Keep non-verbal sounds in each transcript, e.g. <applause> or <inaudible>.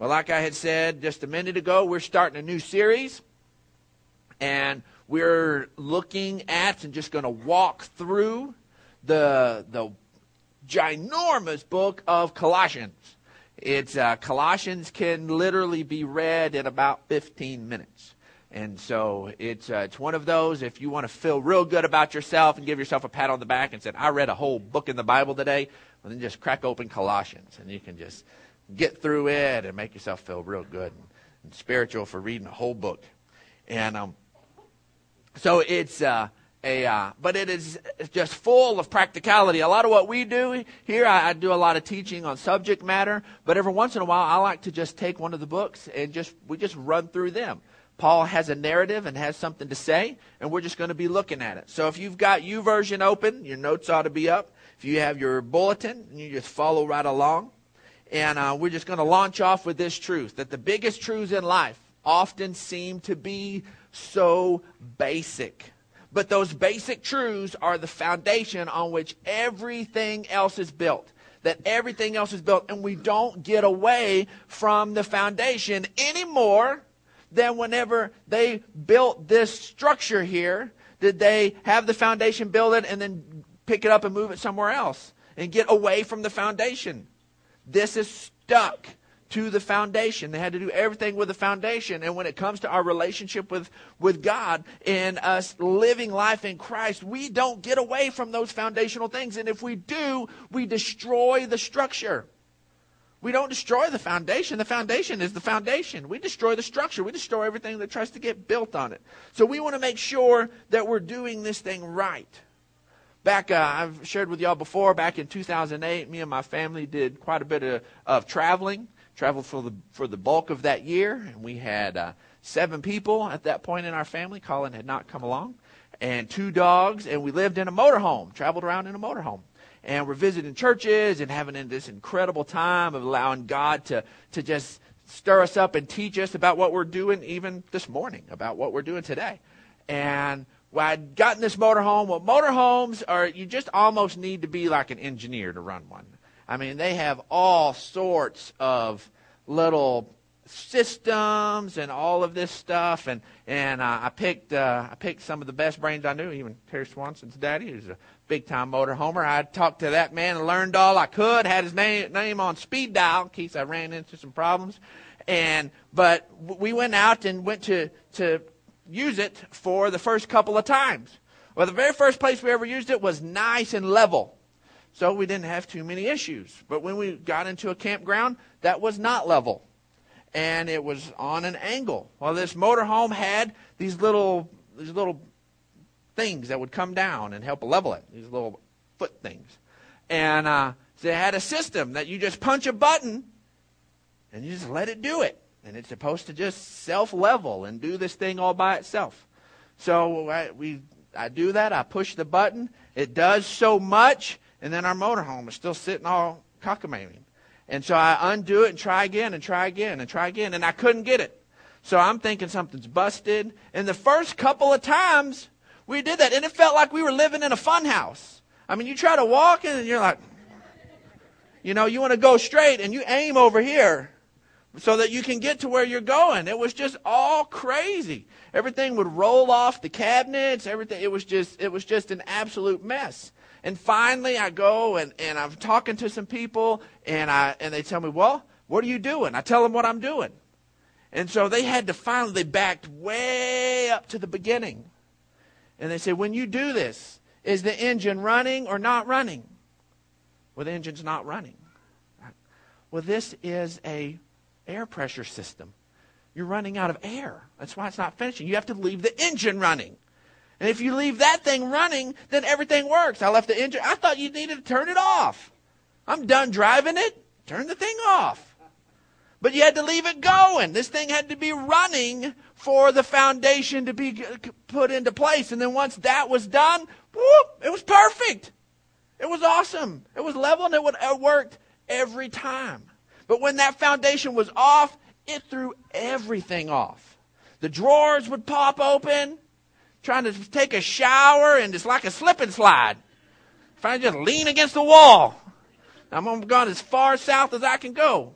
Well, like I had said just a minute ago, we're starting a new series. And we're looking at and just going to walk through the, the ginormous book of Colossians. It's uh, Colossians can literally be read in about 15 minutes. And so it's uh, it's one of those if you want to feel real good about yourself and give yourself a pat on the back and say I read a whole book in the Bible today, well, then just crack open Colossians and you can just get through it and make yourself feel real good and, and spiritual for reading a whole book. And um, so it's uh, a, uh, but it is just full of practicality. A lot of what we do here, I, I, do a lot of teaching on subject matter, but every once in a while, I like to just take one of the books and just we just run through them. Paul has a narrative and has something to say, and we're just going to be looking at it. So if you've got YouVersion open, your notes ought to be up. If you have your bulletin, you just follow right along. And uh, we're just going to launch off with this truth that the biggest truths in life often seem to be so basic. But those basic truths are the foundation on which everything else is built. That everything else is built, and we don't get away from the foundation anymore than whenever they built this structure here. Did they have the foundation build it and then pick it up and move it somewhere else and get away from the foundation? This is stuck to the foundation. They had to do everything with the foundation. And when it comes to our relationship with, with God and us living life in Christ, we don't get away from those foundational things. And if we do, we destroy the structure. We don't destroy the foundation. The foundation is the foundation. We destroy the structure. We destroy everything that tries to get built on it. So we want to make sure that we're doing this thing right. Back, uh, I've shared with y'all before, back in 2008, me and my family did quite a bit of, of traveling traveled for the for the bulk of that year, and we had uh, seven people at that point in our family. Colin had not come along, and two dogs, and we lived in a motorhome. Traveled around in a motorhome, and we're visiting churches and having this incredible time of allowing God to to just stir us up and teach us about what we're doing, even this morning, about what we're doing today, and. Well, I'd gotten this motorhome. Well, motorhomes are, you just almost need to be like an engineer to run one. I mean, they have all sorts of little systems and all of this stuff. And and uh, I picked uh, I picked some of the best brains I knew. Even Terry Swanson's daddy, who's a big time motor homer. I talked to that man and learned all I could. Had his name name on speed dial in case I ran into some problems. And but we went out and went to to use it for the first couple of times. Well, the very first place we ever used it was nice and level. So we didn't have too many issues. But when we got into a campground, that was not level. And it was on an angle. Well, this motorhome had these little these little things that would come down and help level it. These little foot things. And uh, they had a system that you just punch a button and you just let it do it. And it's supposed to just self level and do this thing all by itself. So I, we, I do that. I push the button. It does so much and then our motorhome is still sitting all cockamamie. And so I undo it and try again and try again and try again, and I couldn't get it. So I'm thinking something's busted. And the first couple of times we did that, and it felt like we were living in a fun house. I mean, you try to walk and you're like, you know, you want to go straight and you aim over here so that you can get to where you're going. It was just all crazy. Everything would roll off the cabinets, everything. It was just, it was just an absolute mess. And finally, I go and, and I'm talking to some people, and, I, and they tell me, Well, what are you doing? I tell them what I'm doing. And so they had to finally, they backed way up to the beginning. And they said, When you do this, is the engine running or not running? Well, the engine's not running. Well, this is a air pressure system. You're running out of air. That's why it's not finishing. You have to leave the engine running. And if you leave that thing running, then everything works. I left the engine. I thought you needed to turn it off. I'm done driving it. Turn the thing off. But you had to leave it going. This thing had to be running for the foundation to be put into place. And then once that was done, whoop, it was perfect. It was awesome. It was level and it, would, it worked every time. But when that foundation was off, it threw everything off. The drawers would pop open trying to take a shower and it's like a slip and slide. If I just lean against the wall, I'm going as far south as I can go.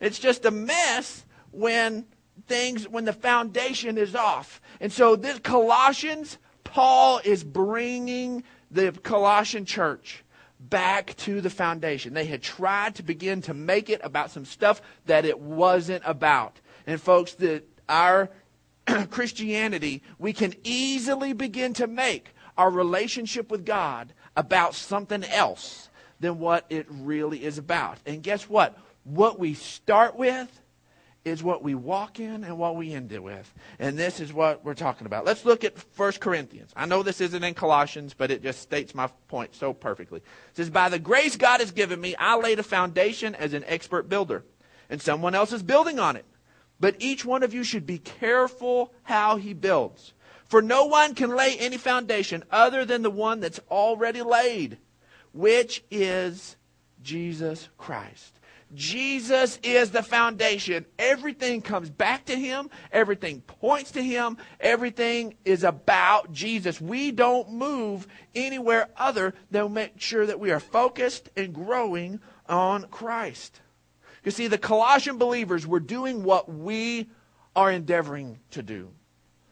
It's just a mess when things, when the foundation is off. And so this Colossians, Paul is bringing the Colossian church back to the foundation. They had tried to begin to make it about some stuff that it wasn't about. And folks, that our <clears throat> Christianity, we can easily begin to make our relationship with God about something else than what it really is about. And guess what? What we start with is what we walk in and what we end it with. And this is what we're talking about. Let's look at 1 Corinthians. I know this isn't in Colossians, but it just states my point so perfectly. It says, By the grace God has given me, I laid a foundation as an expert builder, and someone else is building on it. But each one of you should be careful how he builds. For no one can lay any foundation other than the one that's already laid, which is Jesus Christ. Jesus is the foundation. Everything comes back to Him. Everything points to Him. Everything is about Jesus. We don't move anywhere other than make sure that we are focused and growing on Christ. You see, the Colossian believers were doing what we are endeavoring to do,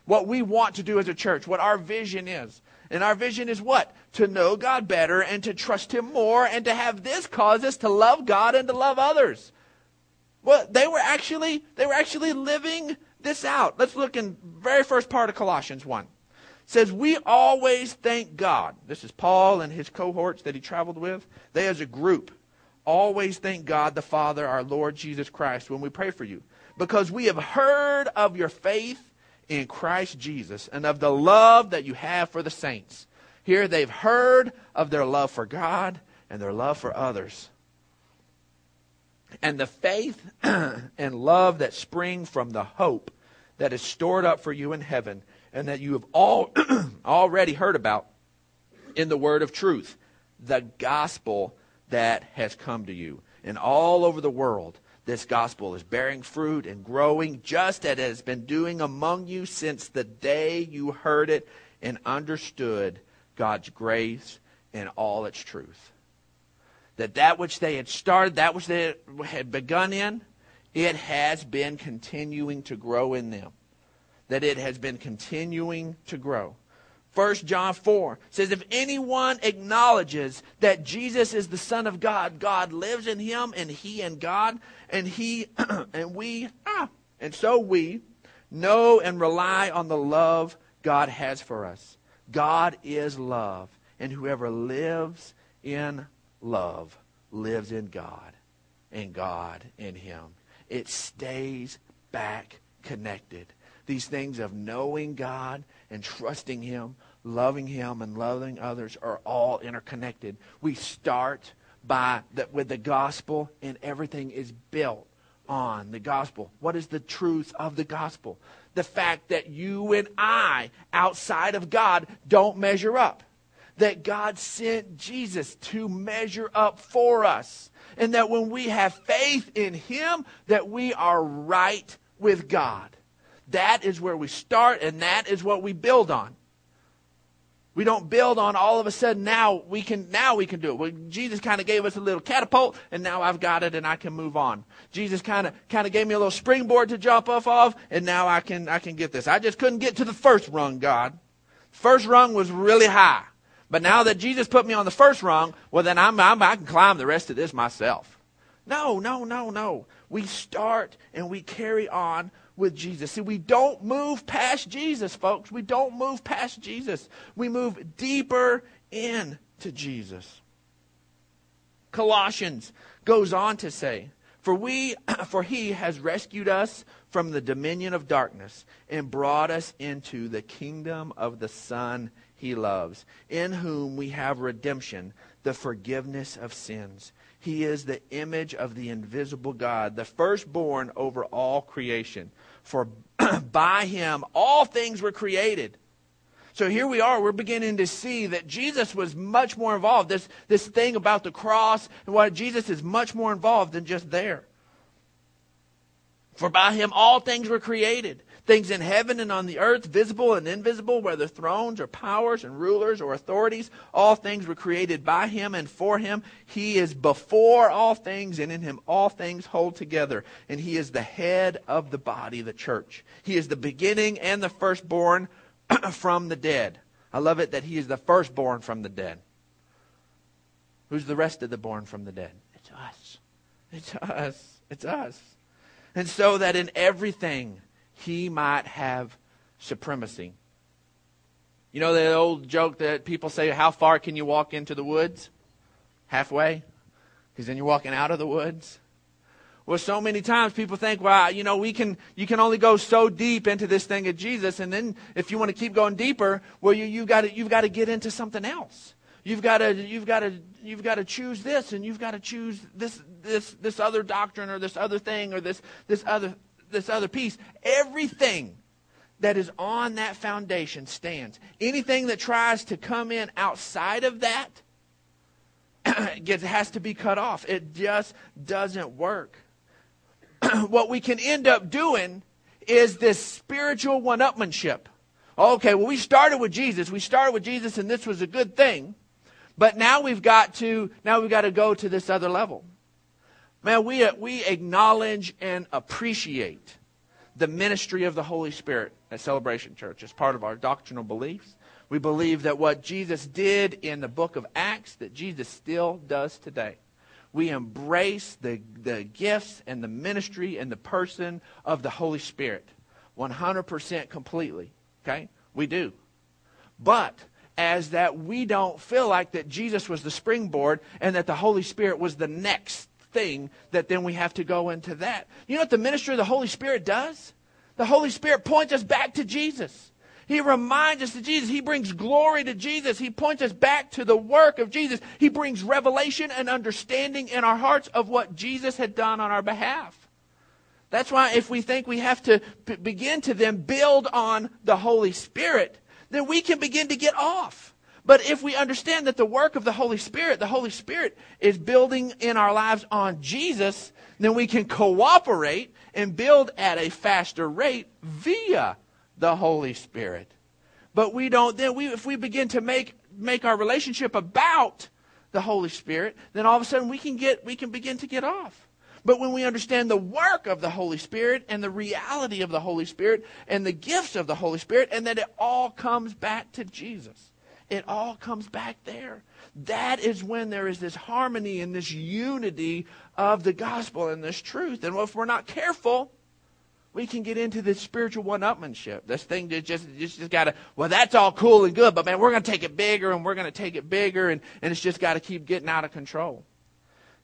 what we want to do as a church, what our vision is. And our vision is what? To know God better and to trust Him more and to have this cause us to love God and to love others. Well, they were actually they were actually living this out. Let's look in very first part of Colossians 1. It says, We always thank God. This is Paul and his cohorts that he traveled with. They as a group always thank God the Father, our Lord Jesus Christ, when we pray for you. Because we have heard of your faith in Christ Jesus and of the love that you have for the saints. Here they've heard of their love for God and their love for others. And the faith <clears throat> and love that spring from the hope that is stored up for you in heaven and that you have all <clears throat> already heard about in the word of truth, the gospel that has come to you. And all over the world, this gospel is bearing fruit and growing just as it has been doing among you since the day you heard it and understood God's grace and all its truth. That that which they had started, that which they had begun in, it has been continuing to grow in them. That it has been continuing to grow. 1 John 4 says, If anyone acknowledges that Jesus is the Son of God, God lives in him and he in God, and he <clears throat> and we, ah, and so we know and rely on the love God has for us. God is love, and whoever lives in love lives in God, and God in him. It stays back connected. These things of knowing God and trusting Him, loving Him, and loving others are all interconnected. We start by the, with the gospel, and everything is built on the gospel. What is the truth of the gospel? The fact that you and I, outside of God, don't measure up. That God sent Jesus to measure up for us. And that when we have faith in Him, that we are right with God. That is where we start, and that is what we build on. We don't build on all of a sudden now we can now we can do it. Well, Jesus kind of gave us a little catapult and now I've got it and I can move on. Jesus kind of kind of gave me a little springboard to jump off of and now I can I can get this. I just couldn't get to the first rung, God. First rung was really high. But now that Jesus put me on the first rung, well then I'm, I'm I can climb the rest of this myself. No, no, no, no. We start and we carry on with Jesus. See, we don't move past Jesus, folks. We don't move past Jesus. We move deeper into Jesus. Colossians goes on to say, for we <clears throat> for he has rescued us from the dominion of darkness and brought us into the kingdom of the son he loves, in whom we have redemption, the forgiveness of sins. He is the image of the invisible God, the firstborn over all creation. For <clears throat> by him all things were created. So here we are, we're beginning to see that Jesus was much more involved. This, this thing about the cross and what Jesus is much more involved than just there. For by him all things were created things in heaven and on the earth, visible and invisible, whether thrones or powers and rulers or authorities. All things were created by him and for him. He is before all things, and in him all things hold together. And he is the head of the body, the church. He is the beginning and the firstborn <clears throat> from the dead. I love it that he is the firstborn from the dead. Who's the rest of the born from the dead? It's us. It's us. It's us. And so that in everything, he might have supremacy. You know the old joke that people say, How far can you walk into the woods? Halfway? Because then you're walking out of the woods. Well, so many times people think, well, you know, we can, you can only go so deep into this thing of Jesus, and then if you want to keep going deeper, well, you, you got to, you've got to get into something else. You've got to, you've got to, you've got to choose this, and you've got to choose this, this, this other doctrine, or this other thing, or this, this other this other piece. Everything that is on that foundation stands. Anything that tries to come in outside of that <clears throat> gets, has to be cut off. It just doesn't work. <clears throat> what we can end up doing is this spiritual one upmanship. Okay, well, we started with Jesus. We started with Jesus, and this was a good thing. But now we've got to now we've got to go to this other level. Man, we, uh, we acknowledge and appreciate the ministry of the Holy Spirit at Celebration Church as part of our doctrinal beliefs. We believe that what Jesus did in the book of Acts, that Jesus still does today. We embrace the, the gifts and the ministry and the person of the Holy Spirit 100% completely. Okay? We do. But as that we don't feel like that Jesus was the springboard and that the Holy Spirit was the next thing that then we have to go into that. You know what the ministry of the Holy Spirit does? The Holy Spirit points us back to Jesus. He reminds us of Jesus. He brings glory to Jesus. He points us back to the work of Jesus. He brings revelation and understanding in our hearts of what Jesus had done on our behalf. That's why if we think we have to begin to then build on the Holy Spirit, then we can begin to get off. But if we understand that the work of the Holy Spirit, the Holy Spirit is building in our lives on Jesus, then we can cooperate and build at a faster rate via the Holy Spirit. But we don't then we if we begin to make make our relationship about the Holy Spirit, then all of a sudden we can get we can begin to get off. But when we understand the work of the Holy Spirit and the reality of the Holy Spirit and the gifts of the Holy Spirit and that it all comes back to Jesus it all comes back there. That is when there is this harmony and this unity of the gospel and this truth. And if we're not careful, we can get into this spiritual one-upmanship. This thing that just just, just got to, well, that's all cool and good, but man, we're going to take it bigger and we're going to take it bigger, and, and it's just got to keep getting out of control.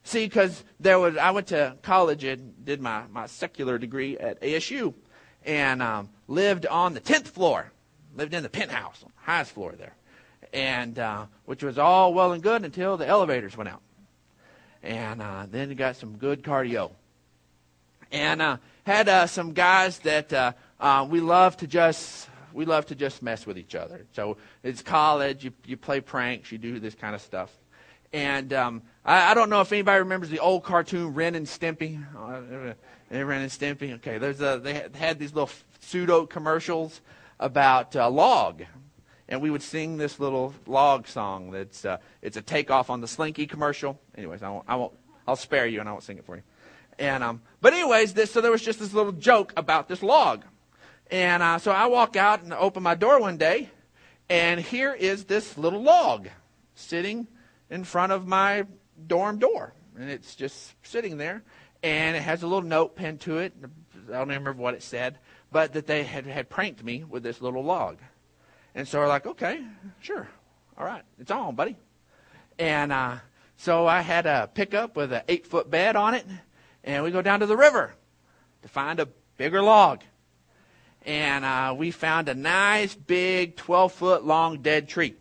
See, because there was, I went to college and did my, my secular degree at ASU and um, lived on the 10th floor, lived in the penthouse, highest floor there and uh, which was all well and good until the elevators went out. And uh, then got some good cardio. And uh, had uh, some guys that uh, uh, we love to just we love to just mess with each other. So it's college, you you play pranks, you do this kind of stuff. And um, I, I don't know if anybody remembers the old cartoon Ren and Stimpy. Uh, Ren and Stimpy. Okay, there's a, they had these little pseudo commercials about uh, log and we would sing this little log song. That's uh, it's a takeoff on the Slinky commercial. Anyways, I won't, I won't I'll spare you and I won't sing it for you. And um, but anyways, this so there was just this little joke about this log, and uh, so I walk out and open my door one day, and here is this little log sitting in front of my dorm door, and it's just sitting there, and it has a little note pinned to it. I don't remember what it said, but that they had had pranked me with this little log. And so we're like, okay, sure. All right, it's on, buddy. And uh, so I had a pickup with an eight foot bed on it, and we go down to the river to find a bigger log. And uh, we found a nice big 12 foot long dead tree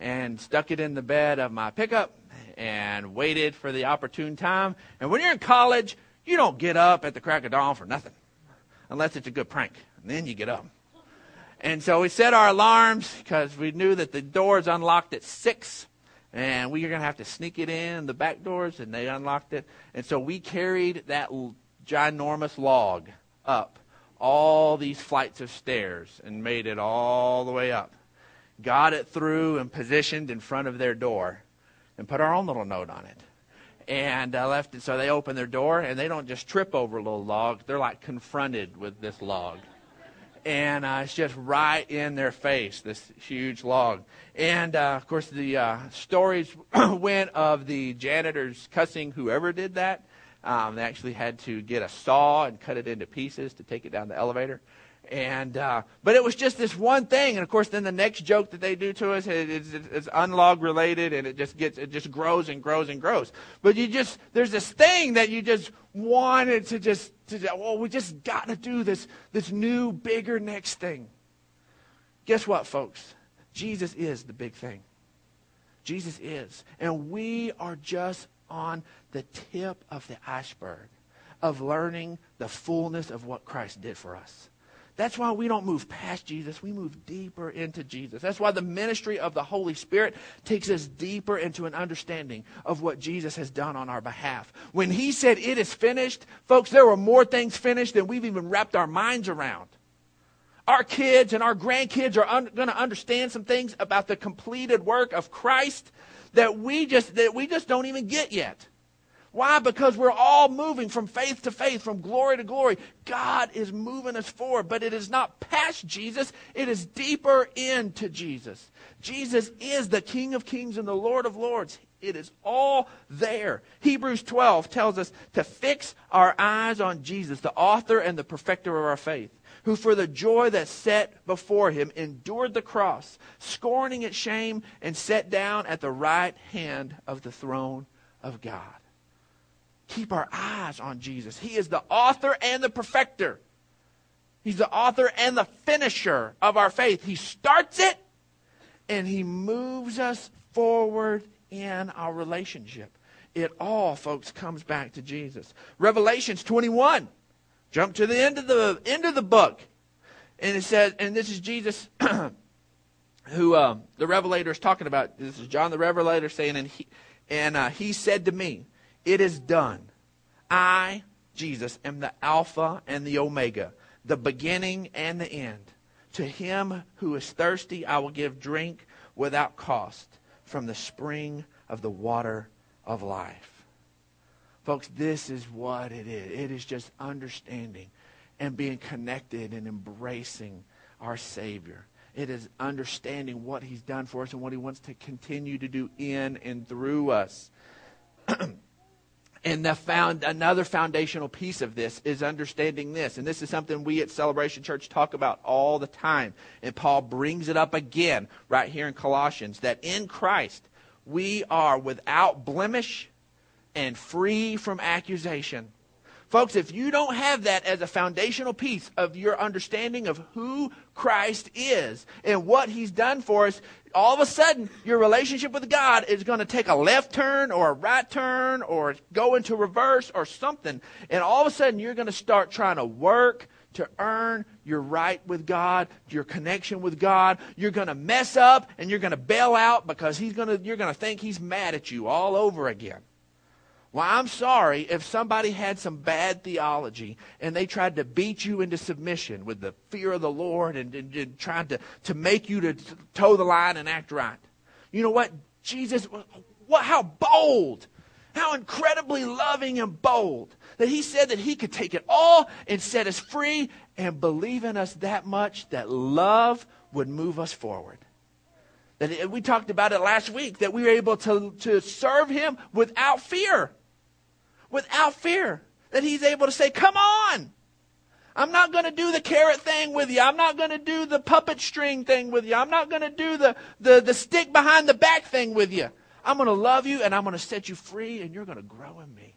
and stuck it in the bed of my pickup and waited for the opportune time. And when you're in college, you don't get up at the crack of dawn for nothing unless it's a good prank. And then you get up. And so we set our alarms because we knew that the doors unlocked at 6 and we were going to have to sneak it in the back doors and they unlocked it. And so we carried that ginormous log up all these flights of stairs and made it all the way up. Got it through and positioned in front of their door and put our own little note on it. And I left it so they open their door and they don't just trip over a little log, they're like confronted with this log. And uh, it's just right in their face, this huge log. And uh, of course, the uh, stories <clears throat> went of the janitors cussing whoever did that um, they actually had to get a saw and cut it into pieces to take it down the elevator. And uh, but it was just this one thing, and of course, then the next joke that they do to us is, is, unlog related, and it just gets it just grows and grows and grows. But you just there's this thing that you just wanted to just to well, oh, we just got to do this this new bigger next thing. Guess what, folks? Jesus is the big thing. Jesus is, and we are just on the tip of the iceberg of learning the fullness of what Christ did for us. That's why we don't move past Jesus. We move deeper into Jesus. That's why the ministry of the Holy Spirit takes us deeper into an understanding of what Jesus has done on our behalf. When he said, It is finished, folks, there were more things finished than we've even wrapped our minds around. Our kids and our grandkids are un- going to understand some things about the completed work of Christ that we just that we just don't even get yet. Why? Because we're all moving from faith to faith, from glory to glory. God is moving us forward, but it is not past Jesus, it is deeper into Jesus. Jesus is the King of Kings and the Lord of Lords. It is all there. Hebrews 12 tells us to fix our eyes on Jesus, the author and the perfecter of our faith who for the joy that set before him endured the cross, scorning its shame, and sat down at the right hand of the throne of God. Keep our eyes on Jesus. He is the author and the perfecter. He's the author and the finisher of our faith. He starts it and he moves us forward in our relationship. It all, folks, comes back to Jesus. Revelations 21 Jump to the end of the end of the book, and it says, and this is Jesus, <clears throat> who um, the Revelator is talking about. This is John the Revelator saying, and he and uh, he said to me, "It is done. I, Jesus, am the Alpha and the Omega, the beginning and the end. To him who is thirsty, I will give drink without cost from the spring of the water of life." Folks, this is what it is. It is just understanding and being connected and embracing our Savior. It is understanding what He's done for us and what He wants to continue to do in and through us. <clears throat> and the found another foundational piece of this is understanding this. And this is something we at Celebration Church talk about all the time. And Paul brings it up again right here in Colossians that in Christ we are without blemish and free from accusation. Folks, if you don't have that as a foundational piece of your understanding of who Christ is and what he's done for us, all of a sudden your relationship with God is going to take a left turn or a right turn or go into reverse or something. And all of a sudden you're going to start trying to work to earn your right with God, your connection with God. You're going to mess up and you're going to bail out because he's going to, you're going to think he's mad at you all over again. Well, I'm sorry if somebody had some bad theology and they tried to beat you into submission with the fear of the Lord and, and, and tried to, to make you to toe the line and act right. You know what? Jesus, what, how bold, how incredibly loving and bold that he said that he could take it all and set us free and believe in us that much that love would move us forward. That we talked about it last week, that we were able to, to serve him without fear without fear. That he's able to say, Come on. I'm not going to do the carrot thing with you. I'm not going to do the puppet string thing with you. I'm not going to do the, the, the stick behind the back thing with you. I'm going to love you and I'm going to set you free and you're going to grow in me.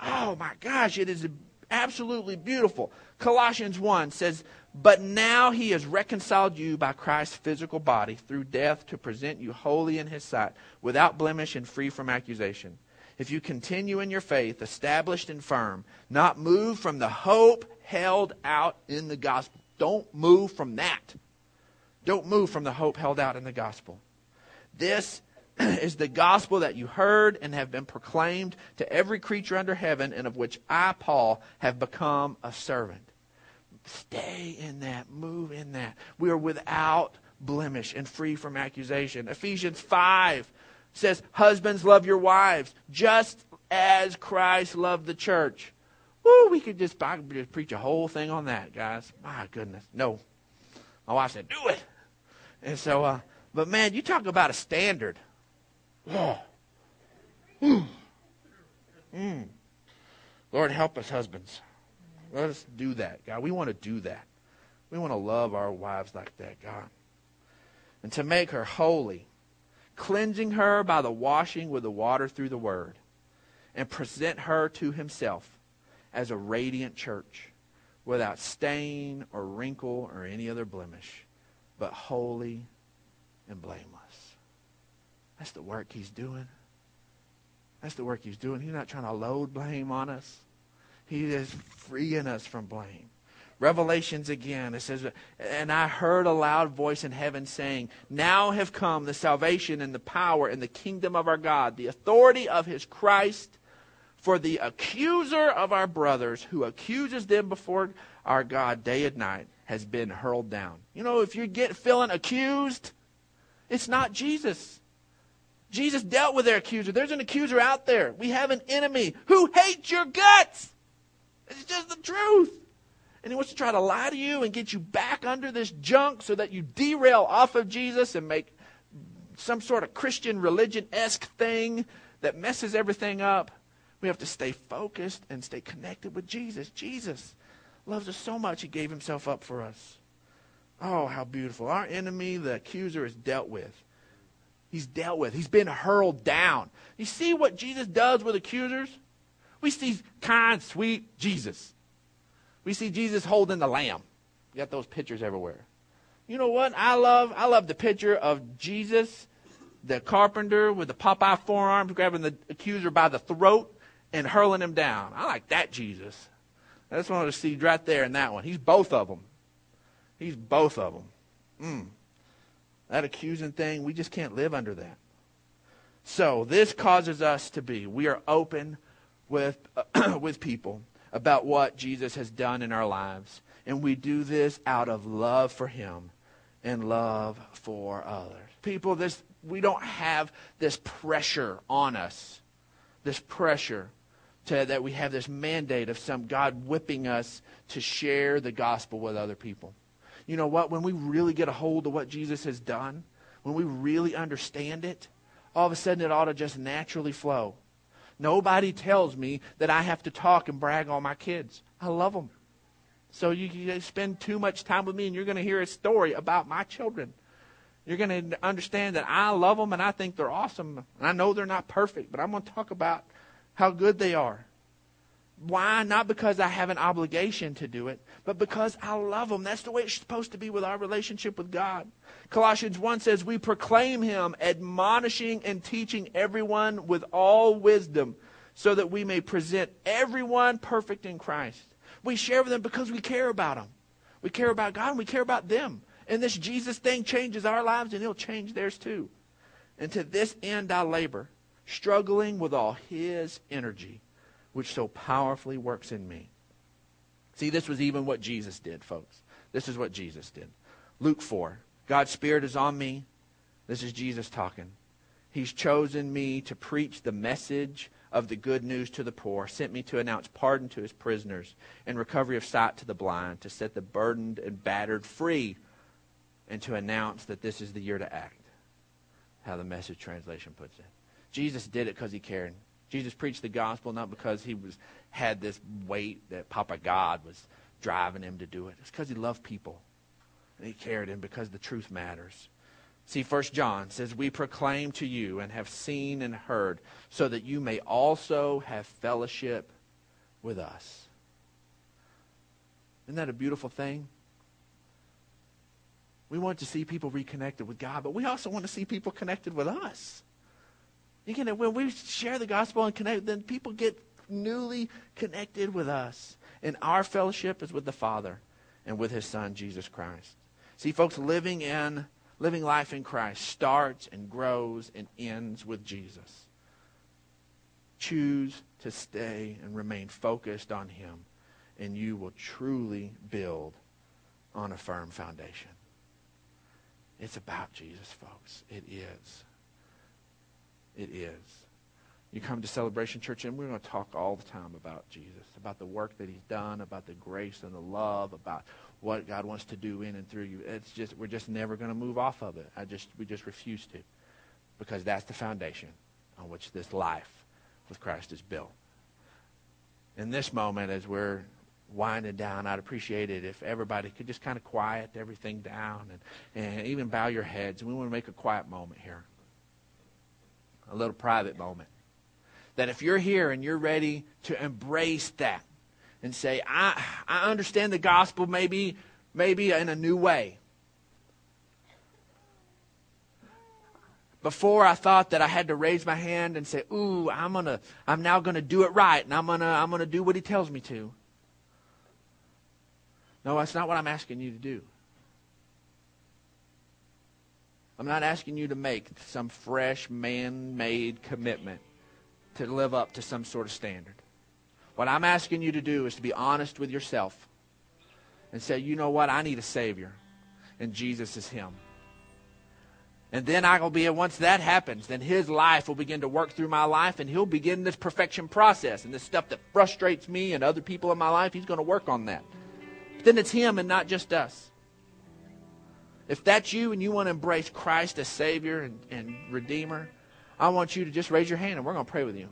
Oh my gosh, it is absolutely beautiful. Colossians 1 says, But now he has reconciled you by Christ's physical body through death to present you holy in his sight, without blemish and free from accusation if you continue in your faith, established and firm, not move from the hope held out in the gospel. Don't move from that. Don't move from the hope held out in the gospel. This <clears throat> is the gospel that you heard and have been proclaimed to every creature under heaven, and of which I, Paul, have become a servant. Stay in that. Move in that. We are without blemish and free from accusation. Ephesians 5 says, Husbands, love your wives, just as Christ loved the church. Woo, we could just, I could just preach a whole thing on that, guys. My goodness. No. My wife said, Do it. And so, uh, but man, you talk about a standard. Oh. Mm. Lord, help us, husbands. Let us do that, God. We want to do that. We want to love our wives like that, God. And to make her holy, cleansing her by the washing with the water through the word, and present her to himself as a radiant church, without stain or wrinkle or any other blemish, but holy and blameless. That's the work he's doing. That's the work he's doing. He's not trying to load blame on us. He is freeing us from blame. Revelations again, it says, And I heard a loud voice in heaven saying, Now have come the salvation and the power and the kingdom of our God, the authority of his Christ. For the accuser of our brothers, who accuses them before our God day and night, has been hurled down. You know, if you get feeling accused, it's not Jesus. Jesus dealt with their accuser. There's an accuser out there. We have an enemy who hates your guts. It's just the truth. And he wants to try to lie to you and get you back under this junk so that you derail off of Jesus and make some sort of Christian religion esque thing that messes everything up. We have to stay focused and stay connected with Jesus. Jesus loves us so much, he gave himself up for us. Oh, how beautiful. Our enemy, the accuser, is dealt with. He's dealt with. He's been hurled down. You see what Jesus does with accusers? We see kind, sweet Jesus. We see Jesus holding the lamb. You got those pictures everywhere. You know what? I love I love the picture of Jesus, the carpenter with the Popeye forearms, grabbing the accuser by the throat and hurling him down. I like that Jesus. I just wanted to see right there in that one. He's both of them. He's both of them. Mm. That accusing thing, we just can't live under that. So this causes us to be. We are open with, uh, <clears throat> with people about what Jesus has done in our lives. And we do this out of love for him and love for others. People, this we don't have this pressure on us. This pressure to, that we have this mandate of some God whipping us to share the gospel with other people. You know what? When we really get a hold of what Jesus has done, when we really understand it, all of a sudden it ought to just naturally flow. Nobody tells me that I have to talk and brag on my kids. I love them. So you, you spend too much time with me and you're going to hear a story about my children. You're going to understand that I love them and I think they're awesome. And I know they're not perfect, but I'm going to talk about how good they are. Why? Not because I have an obligation to do it, but because I love them. That's the way it's supposed to be with our relationship with God. Colossians 1 says, We proclaim him, admonishing and teaching everyone with all wisdom, so that we may present everyone perfect in Christ. We share with them because we care about them. We care about God and we care about them. And this Jesus thing changes our lives and it'll change theirs too. And to this end I labor, struggling with all his energy which so powerfully works in me. See, this was even what Jesus did, folks. This is what Jesus did. Luke 4. God's Spirit is on me. This is Jesus talking. He's chosen me to preach the message of the good news to the poor, sent me to announce pardon to his prisoners and recovery of sight to the blind, to set the burdened and battered free, and to announce that this is the year to act. How the message translation puts it. Jesus did it because he cared. Jesus preached the gospel not because he was had this weight that Papa God was driving him to do it. It's because he loved people. And he cared and because the truth matters. See, First John says, We proclaim to you and have seen and heard, so that you may also have fellowship with us. Isn't that a beautiful thing? We want to see people reconnected with God, but we also want to see people connected with us. You can, when we share the gospel and connect, then people get newly connected with us. And our fellowship is with the Father and with his Son, Jesus Christ. See, folks, living in living life in Christ starts and grows and ends with Jesus. Choose to stay and remain focused on him and you will truly build on a firm foundation. It's about Jesus, folks. It is. It is. You come to Celebration Church, and we're going to talk all the time about Jesus, about the work that he's done, about the grace and the love, about what God wants to do in and through you. It's just we're just never going to move off of it. I just we just refuse to. Because that's the foundation on which this life with Christ is built. In this moment, as we're winding down, I'd appreciate it if everybody could just kind of quiet everything down and, and even bow your heads. We want to make a quiet moment here, a little private moment. That if you're here and you're ready to embrace that and say, I, I understand the gospel maybe, maybe in a new way. Before I thought that I had to raise my hand and say, "Ooh, I'm gonna, I'm now gonna do it right, and I'm gonna, I'm gonna do what He tells me to." No, that's not what I'm asking you to do. I'm not asking you to make some fresh man-made commitment to live up to some sort of standard. What I'm asking you to do is to be honest with yourself and say, you know what? I need a Savior, and Jesus is Him. And then I will be, once that happens, then his life will begin to work through my life and he'll begin this perfection process. And this stuff that frustrates me and other people in my life, he's going to work on that. But then it's him and not just us. If that's you and you want to embrace Christ as Savior and, and Redeemer, I want you to just raise your hand and we're going to pray with you.